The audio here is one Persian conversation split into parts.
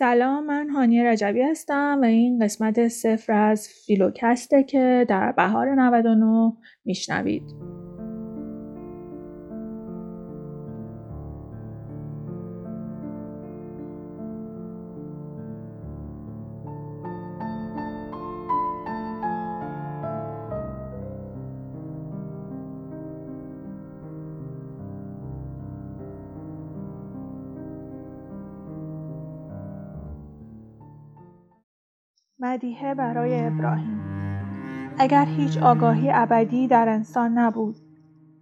سلام من هانی رجبی هستم و این قسمت صفر از فیلوکسته که در بهار 99 میشنوید. مدیحه برای ابراهیم. اگر هیچ آگاهی ابدی در انسان نبود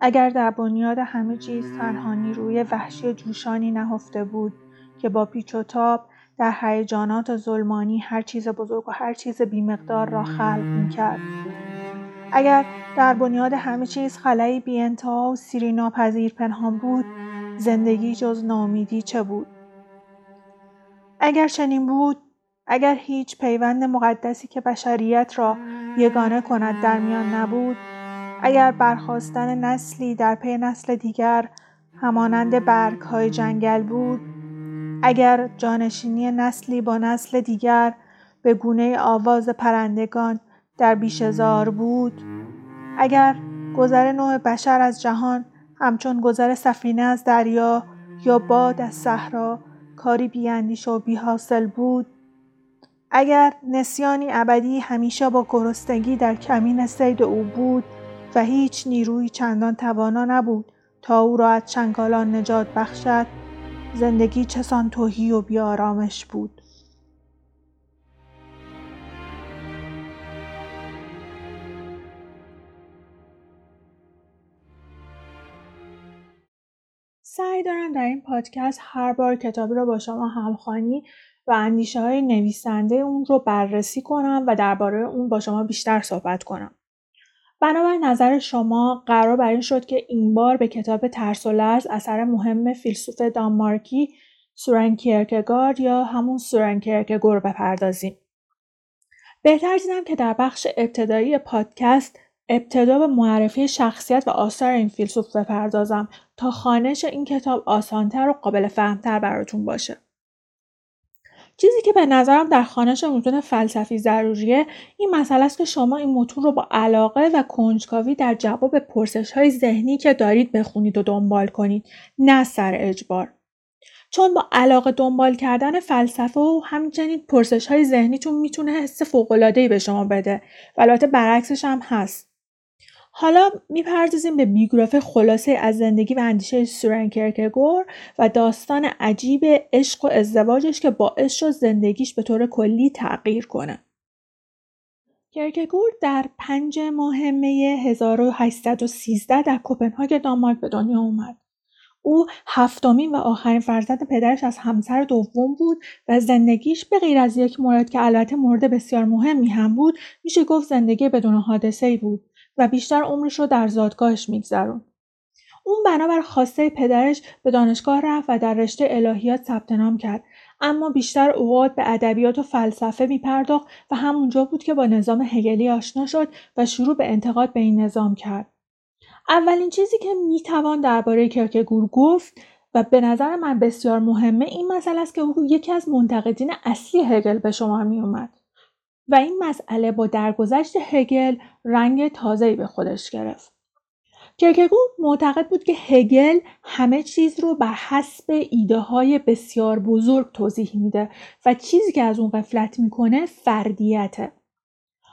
اگر در بنیاد همه چیز تنها نیروی وحشی جوشانی نهفته بود که با پیچ و تاب در هیجانات ظلمانی هر چیز بزرگ و هر چیز بیمقدار را خلق می‌کرد. اگر در بنیاد همه چیز خلایی بیانتها و سیری ناپذیر پنهان بود زندگی جز نامیدی چه بود؟ اگر چنین بود اگر هیچ پیوند مقدسی که بشریت را یگانه کند در میان نبود اگر برخواستن نسلی در پی نسل دیگر همانند های جنگل بود اگر جانشینی نسلی با نسل دیگر به گونه آواز پرندگان در بیشزار بود اگر گذر نوع بشر از جهان همچون گذر سفینه از دریا یا باد از صحرا کاری بیاندیش و بیحاصل بود اگر نسیانی ابدی همیشه با گرسنگی در کمین سید او بود و هیچ نیروی چندان توانا نبود تا او را از چنگالان نجات بخشد زندگی چسان توهی و بیارامش بود. سعی دارم در این پادکست هر بار کتابی را با شما همخوانی و اندیشه های نویسنده اون رو بررسی کنم و درباره اون با شما بیشتر صحبت کنم. بنابر نظر شما قرار بر این شد که این بار به کتاب ترس و لرز اثر مهم فیلسوف دانمارکی سورن کیرکگارد یا همون سورن کیرکگور بپردازیم. بهتر دیدم که در بخش ابتدایی پادکست ابتدا به معرفی شخصیت و آثار این فیلسوف بپردازم تا خانش این کتاب آسانتر و قابل فهمتر براتون باشه. چیزی که به نظرم در خانش متون فلسفی ضروریه این مسئله است که شما این متون رو با علاقه و کنجکاوی در جواب پرسش های ذهنی که دارید بخونید و دنبال کنید نه سر اجبار. چون با علاقه دنبال کردن فلسفه و همچنین پرسش های ذهنیتون می‌تونه حس فوق‌العاده‌ای به شما بده. و البته برعکسش هم هست. حالا می‌پردازیم به بیوگرافی خلاصه از زندگی و اندیشه سورن کرکگور و داستان عجیب عشق و ازدواجش که باعث شد زندگیش به طور کلی تغییر کنه. کرکگور در پنج ماه می 1813 در کوپنهاگ دانمارک به دنیا اومد. او هفتمین و آخرین فرزند پدرش از همسر دوم بود و زندگیش به غیر از یک مورد که البته مورد بسیار مهمی هم بود میشه گفت زندگی بدون حادثه بود و بیشتر عمرش رو در زادگاهش میگذرون. اون بنابر خواسته پدرش به دانشگاه رفت و در رشته الهیات ثبت نام کرد. اما بیشتر اوقات به ادبیات و فلسفه میپرداخت و همونجا بود که با نظام هگلی آشنا شد و شروع به انتقاد به این نظام کرد. اولین چیزی که می‌توان درباره کرکگور گفت و به نظر من بسیار مهمه این مسئله است که او یکی از منتقدین اصلی هگل به شما میومد و این مسئله با درگذشت هگل رنگ تازه‌ای به خودش گرفت. کرکگور معتقد بود که هگل همه چیز رو بر حسب ایده های بسیار بزرگ توضیح میده و چیزی که از اون قفلت می‌کنه فردیته.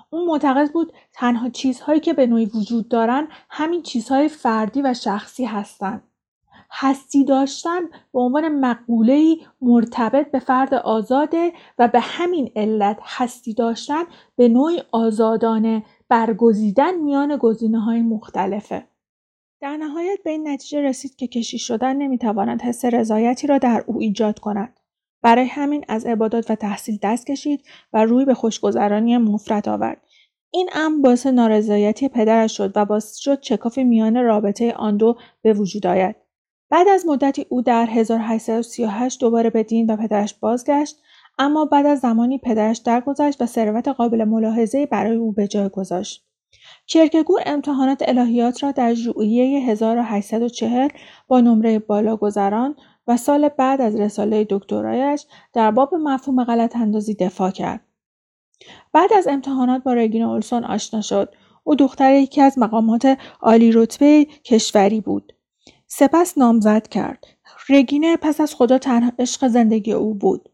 اون معتقد بود تنها چیزهایی که به نوعی وجود دارن همین چیزهای فردی و شخصی هستند. هستی داشتن به عنوان مقوله مرتبط به فرد آزاده و به همین علت هستی داشتن به نوعی آزادانه برگزیدن میان گزینه های مختلفه. در نهایت به این نتیجه رسید که کشیش شدن نمی‌تواند حس رضایتی را در او ایجاد کند. برای همین از عبادات و تحصیل دست کشید و روی به خوشگذرانی مفرد آورد. این امر باعث نارضایتی پدرش شد و باعث شد چکاف میان رابطه آن دو به وجود آید. بعد از مدتی او در 1838 دوباره به دین و پدرش بازگشت اما بعد از زمانی پدرش درگذشت و ثروت قابل ملاحظه برای او به جای گذاشت. کرکگور امتحانات الهیات را در ژوئیه 1840 با نمره بالا گذران و سال بعد از رساله دکترایش در باب مفهوم غلط اندازی دفاع کرد. بعد از امتحانات با رگین اولسون آشنا شد. او دختر یکی از مقامات عالی رتبه کشوری بود. سپس نامزد کرد. رگینه پس از خدا تنها عشق زندگی او بود.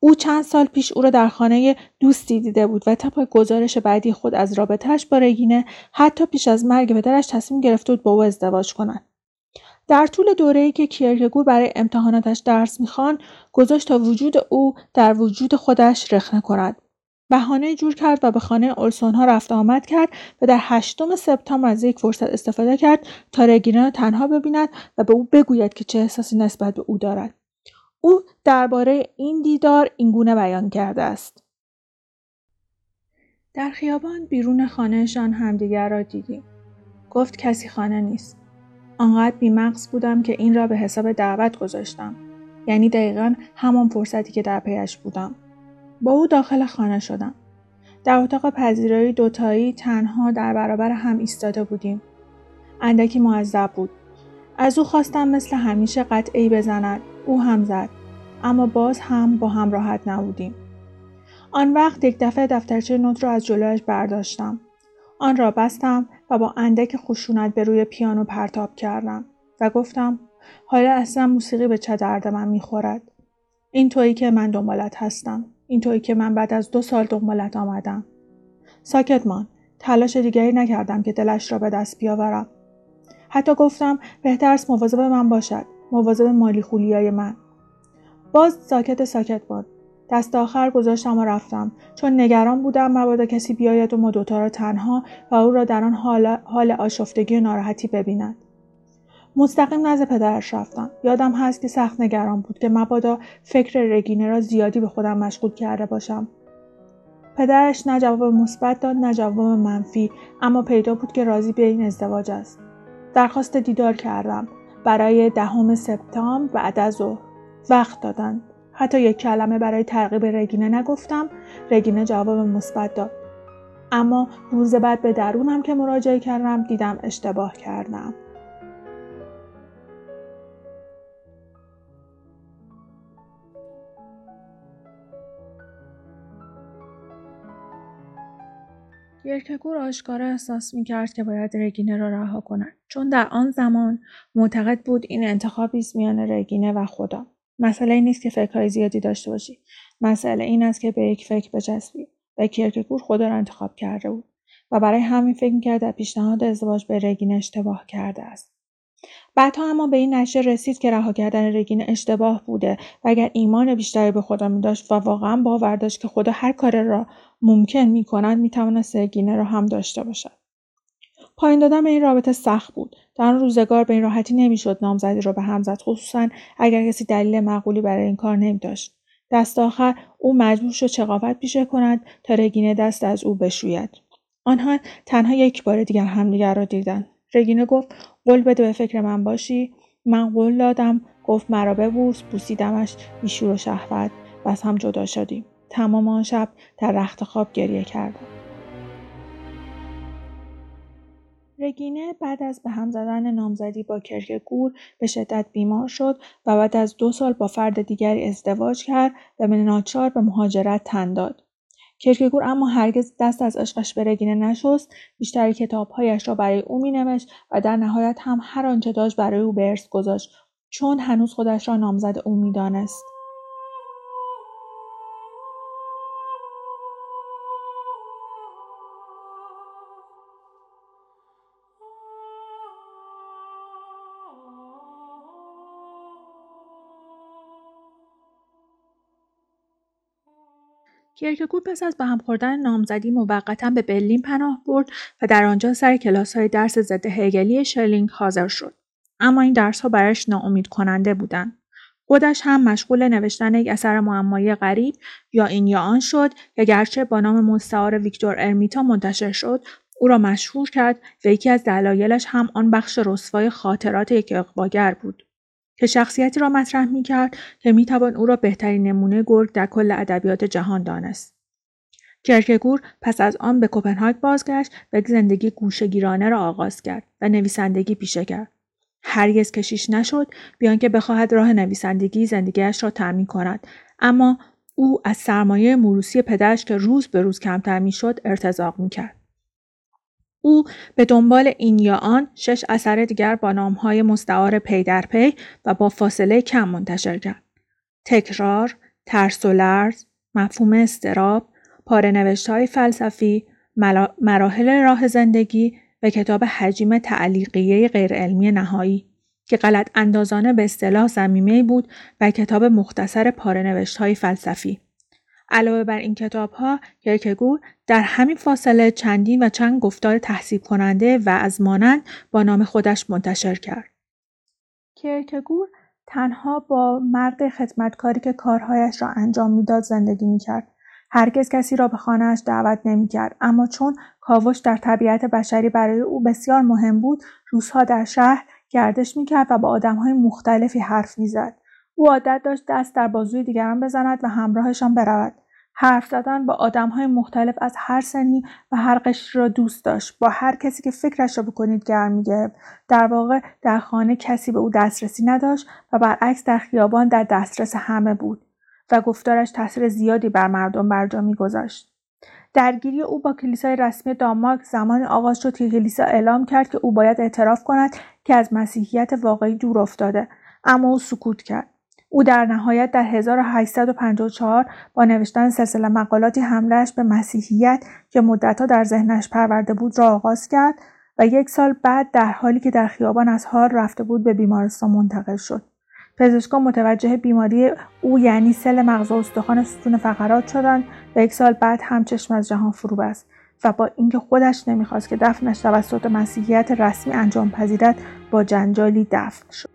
او چند سال پیش او را در خانه دوستی دیده بود و طبق گزارش بعدی خود از رابطهش با رگینه حتی پیش از مرگ پدرش تصمیم گرفته بود با او ازدواج کند در طول دوره‌ای که کیرکگور برای امتحاناتش درس می‌خوان گذاشت تا وجود او در وجود خودش رخنه کند بهانه جور کرد و به خانه اولسونها رفت آمد کرد و در هشتم سپتامبر از یک فرصت استفاده کرد تا رگینه را تنها ببیند و به او بگوید که چه احساسی نسبت به او دارد. او درباره این دیدار اینگونه بیان کرده است. در خیابان بیرون خانهشان همدیگر را دیدیم. گفت کسی خانه نیست. آنقدر بیمغز بودم که این را به حساب دعوت گذاشتم. یعنی دقیقا همان فرصتی که در پیش بودم. با او داخل خانه شدم. در اتاق پذیرایی دوتایی تنها در برابر هم ایستاده بودیم. اندکی معذب بود. از او خواستم مثل همیشه قطعی بزند. او هم زد. اما باز هم با هم راحت نبودیم. آن وقت یک دفعه دفترچه نوت را از جلویش برداشتم. آن را بستم و با اندک خشونت به روی پیانو پرتاب کردم و گفتم حالا اصلا موسیقی به چه درد من می‌خورد؟ این تویی که من دنبالت هستم. این تویی که من بعد از دو سال دنبالت آمدم. ساکت مان تلاش دیگری نکردم که دلش را به دست بیاورم. حتی گفتم بهتر است مواظب من باشد مواظب مالی خولیای من. باز ساکت ساکت باد. دست آخر گذاشتم و رفتم. چون نگران بودم مبادا کسی بیاید و ما دوتا را تنها و او را در آن حال, حال آشفتگی و ناراحتی ببیند. مستقیم نزد پدرش رفتم. یادم هست که سخت نگران بود که مبادا فکر رگینه را زیادی به خودم مشغول کرده باشم. پدرش نه جواب مثبت داد نه جواب منفی اما پیدا بود که راضی به این ازدواج است. درخواست دیدار کردم. برای دهم سپتامبر بعد از ظهر. وقت دادن. حتی یک کلمه برای ترغیب رگینه نگفتم. رگینه جواب مثبت داد. اما روز بعد به درونم که مراجعه کردم دیدم اشتباه کردم. یرکگور آشکارا احساس می کرد که باید رگینه را رها کند. چون در آن زمان معتقد بود این انتخابی است میان رگینه و خدا. مسئله این نیست که فکرهای زیادی داشته باشی. مسئله این است که به یک فکر بچسبی و کیرکگور خدا را انتخاب کرده بود. و برای همین فکر می‌کرد در پیشنهاد ازدواج به رگین اشتباه کرده است. بعدها اما به این نشه رسید که رها کردن رگین اشتباه بوده و اگر ایمان بیشتری به خدا می داشت و واقعا باور داشت که خدا هر کار را ممکن می کند می توانست رگینه را هم داشته باشد. پایین دادن به این رابطه سخت بود در آن روزگار به این راحتی نمی‌شد نامزدی را به هم زد خصوصا اگر کسی دلیل معقولی برای این کار نمی داشت. دست آخر او مجبور شد چقاوت پیشه کند تا رگینه دست از او بشوید آنها تنها یک بار دیگر همدیگر را دیدند رگینه گفت قول بده به فکر من باشی. من قول دادم گفت مرا ببوس بوسیدمش بیشور و شهوت. و از هم جدا شدیم. تمام آن شب در رخت خواب گریه کردم. رگینه بعد از به هم زدن نامزدی با کرکگور به شدت بیمار شد و بعد از دو سال با فرد دیگری ازدواج کرد و به ناچار به مهاجرت تن داد. کرکگور اما هرگز دست از عشقش به رگینه نشست. بیشتر کتابهایش را برای او مینوشت و در نهایت هم هر آنچه داشت برای او به ارث گذاشت. چون هنوز خودش را نامزد او می‌دانست. کیرکگور پس از به هم خوردن نامزدی موقتا به برلین پناه برد و در آنجا سر کلاس های درس ضد هگلی شلینگ حاضر شد. اما این درس ها برایش ناامید کننده بودند. خودش هم مشغول نوشتن یک اثر معمایی غریب یا این یا آن شد که گرچه با نام مستعار ویکتور ارمیتا منتشر شد او را مشهور کرد و یکی از دلایلش هم آن بخش رسوای خاطرات یک اقواگر بود که شخصیتی را مطرح می کرد که می توان او را بهترین نمونه گرگ در کل ادبیات جهان دانست. کرکگور پس از آن به کوپنهاگ بازگشت و زندگی گوشگیرانه را آغاز کرد و نویسندگی پیشه کرد. هرگز کشیش نشد بیان که بخواهد راه نویسندگی زندگیش را تعمین کند اما او از سرمایه موروسی پدرش که روز به روز کمتر می‌شد ارتزاق می‌کرد او به دنبال این یا آن شش اثر دیگر با نامهای مستعار پی در پی و با فاصله کم منتشر کرد. تکرار، ترس و لرز، مفهوم استراب، پاره های فلسفی، مراحل راه زندگی و کتاب حجیم تعلیقیه غیرعلمی نهایی که غلط اندازانه به اصطلاح زمیمه بود و کتاب مختصر پاره های فلسفی. علاوه بر این کتاب ها کرکگور در همین فاصله چندین و چند گفتار کننده و از مانند با نام خودش منتشر کرد. کرکگور تنها با مرد خدمتکاری که کارهایش را انجام می‌داد زندگی می‌کرد هرگز کسی را به خانهاش دعوت نمی‌کرد اما چون کاوش در طبیعت بشری برای او بسیار مهم بود روزها در شهر گردش می‌کرد و با آدمهای مختلفی حرف می‌زد او عادت داشت دست در بازوی دیگران بزند و همراهشان برود. حرف زدن با های مختلف از هر سنی و هر قشری را دوست داشت. با هر کسی که فکرش را بکنید گرم می‌گرفت. در واقع در خانه کسی به او دسترسی نداشت و برعکس در خیابان در دسترس همه بود و گفتارش تاثیر زیادی بر مردم بر جا میگذاشت. درگیری او با کلیسای رسمی دانمارک زمانی آغاز شد که کلیسا اعلام کرد که او باید اعتراف کند که از مسیحیت واقعی دور افتاده اما او سکوت کرد. او در نهایت در 1854 با نوشتن سلسله مقالاتی حملهش به مسیحیت که مدتها در ذهنش پرورده بود را آغاز کرد و یک سال بعد در حالی که در خیابان از حال رفته بود به بیمارستان منتقل شد. پزشکان متوجه بیماری او یعنی سل مغز و استخوان ستون فقرات شدند و یک سال بعد هم چشم از جهان فرو بست و با اینکه خودش نمی‌خواست که دفنش توسط مسیحیت رسمی انجام پذیرد با جنجالی دفن شد.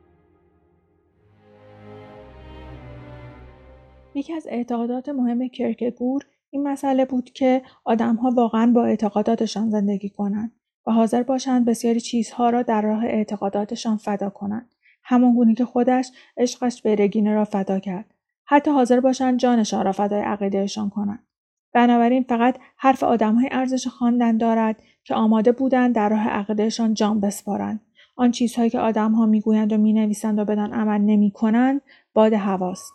یکی از اعتقادات مهم کرکگور این مسئله بود که آدمها واقعا با اعتقاداتشان زندگی کنند و حاضر باشند بسیاری چیزها را در راه اعتقاداتشان فدا کنند. همان گونه که خودش عشقش به رگینه را فدا کرد. حتی حاضر باشند جانشان را فدای عقیدهشان کنند. بنابراین فقط حرف آدمهای ارزش خواندن دارد که آماده بودند در راه عقیدهشان جان بسپارند. آن چیزهایی که آدمها می‌گویند و می‌نویسند و بدان عمل نمی‌کنند باد هواست.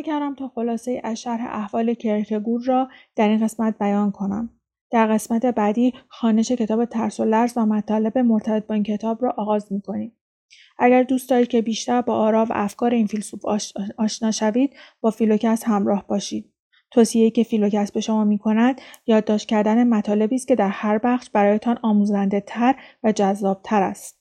سعی کردم تا خلاصه‌ای از شرح احوال کرکگور را در این قسمت بیان کنم. در قسمت بعدی خوانش کتاب ترس و لرز و مطالب مرتبط با این کتاب را آغاز می‌کنیم. اگر دوست دارید که بیشتر با آرا و افکار این فیلسوف آشنا شوید با فیلوکس همراه باشید. توصیه‌ای که فیلوکس به شما می کند یادداشت کردن مطالبی است که در هر بخش برایتان آموزنده تر و جذاب تر است.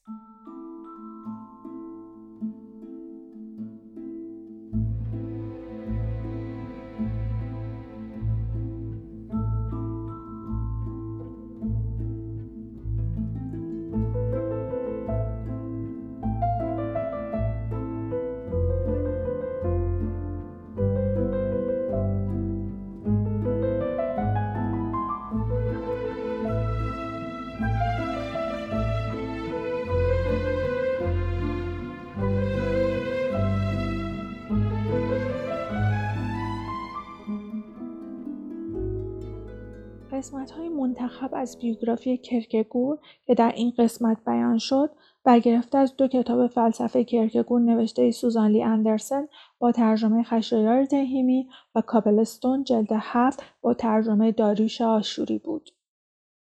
قسمت های منتخب از بیوگرافی کرکگور که در این قسمت بیان شد برگرفته از دو کتاب فلسفه کرکگور نوشته سوزان لی اندرسن با ترجمه خشایار تهیمی و کابلستون جلد هفت با ترجمه داریوش آشوری بود.